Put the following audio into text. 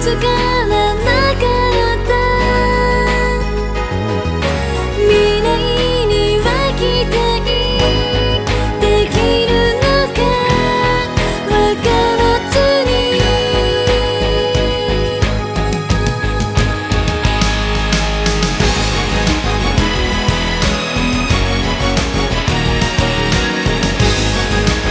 疲れ